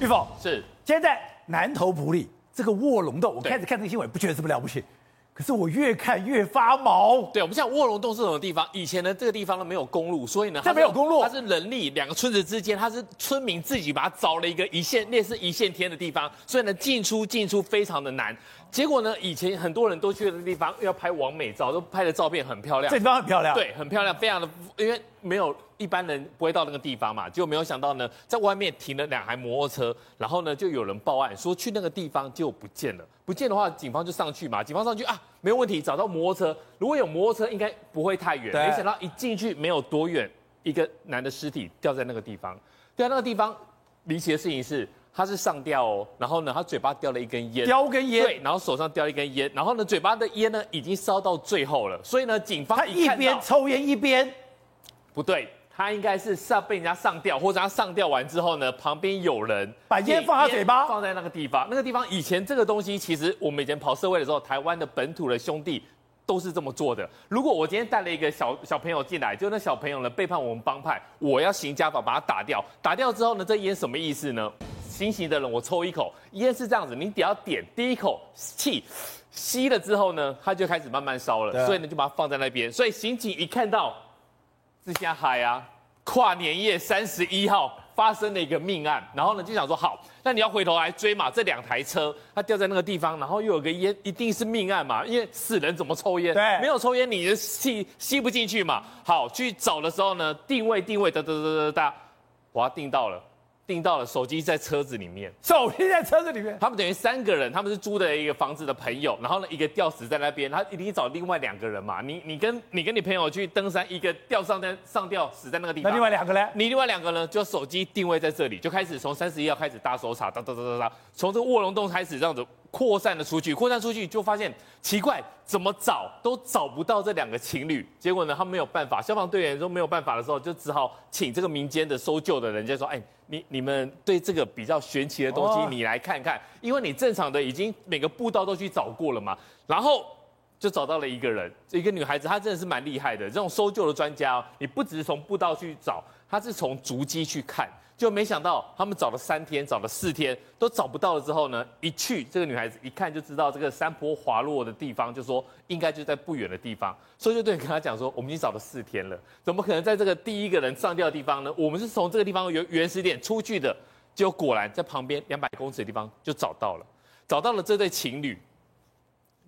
玉凤是，现在南投埔里这个卧龙洞，我开始看这个新闻，不觉得这么了不起。可是我越看越发毛。对，我们像卧龙洞这种地方，以前呢这个地方呢没有公路，所以呢它没有公路，它是人力两个村子之间，它是村民自己把它凿了一个一线类似一线天的地方，所以呢进出进出非常的难。结果呢，以前很多人都去的地方要拍完美照，都拍的照片很漂亮，这地方很漂亮，对，很漂亮，非常的，因为没有一般人不会到那个地方嘛，结果没有想到呢，在外面停了两台摩托车，然后呢就有人报案说去那个地方就不见了，不见的话警方就上去嘛，警方上去啊没有问题，找到摩托车，如果有摩托车应该不会太远，没想到一进去没有多远，一个男的尸体掉在那个地方，掉在那个地方，离奇的事情是。他是上吊哦，然后呢，他嘴巴叼了一根烟，叼根烟，对，然后手上叼一根烟，然后呢，嘴巴的烟呢已经烧到最后了，所以呢，警方一边抽烟一边，不对，他应该是上被人家上吊，或者他上吊完之后呢，旁边有人把烟放他嘴巴，放在那个地方，那个地方以前这个东西，其实我们以前跑社会的时候，台湾的本土的兄弟。都是这么做的。如果我今天带了一个小小朋友进来，就那小朋友呢背叛我们帮派，我要行家法把他打掉。打掉之后呢，这烟什么意思呢？行刑的人我抽一口，烟是这样子，你只要点第一口气吸了之后呢，它就开始慢慢烧了。所以呢，就把它放在那边。所以刑警一看到，这下海啊，跨年夜三十一号。发生了一个命案，然后呢就想说好，那你要回头来追嘛，这两台车它掉在那个地方，然后又有个烟，一定是命案嘛，因为死人怎么抽烟？对，没有抽烟你的气吸不进去嘛。好，去找的时候呢，定位定位哒哒哒哒哒，我要定到了。订到了，手机在车子里面，手机在车子里面。他们等于三个人，他们是租的一个房子的朋友，然后呢，一个吊死在那边，他一定找另外两个人嘛。你你跟你跟你朋友去登山，一个吊上在上吊死在那个地方，那另外两个呢？你另外两个呢，就手机定位在这里，就开始从三十一号开始大搜查，哒哒哒哒哒，从这个卧龙洞开始这样子。扩散了出去，扩散出去就发现奇怪，怎么找都找不到这两个情侣。结果呢，他们没有办法，消防队员都没有办法的时候，就只好请这个民间的搜救的人，家说：“哎，你你们对这个比较玄奇的东西，你来看看，因为你正常的已经每个步道都去找过了嘛。”然后就找到了一个人，一个女孩子，她真的是蛮厉害的。这种搜救的专家，哦你不只是从步道去找，她是从足迹去看。就没想到，他们找了三天，找了四天都找不到了。之后呢，一去这个女孩子一看就知道这个山坡滑落的地方，就说应该就在不远的地方。搜救队跟他讲说，我们已经找了四天了，怎么可能在这个第一个人上吊的地方呢？我们是从这个地方原原始点出去的，结果果然在旁边两百公尺的地方就找到了，找到了这对情侣。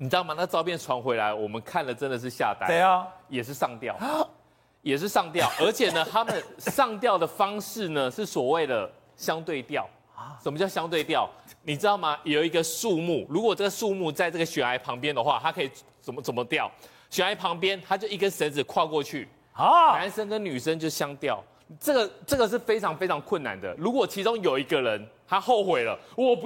你知道吗？那照片传回来，我们看了真的是吓呆。对啊，也是上吊。也是上吊，而且呢，他们上吊的方式呢是所谓的相对吊啊。什么叫相对吊？你知道吗？有一个树木，如果这个树木在这个悬崖旁边的话，它可以怎么怎么吊？悬崖旁边，它就一根绳子跨过去啊，男生跟女生就相吊。这个这个是非常非常困难的。如果其中有一个人他后悔了，我不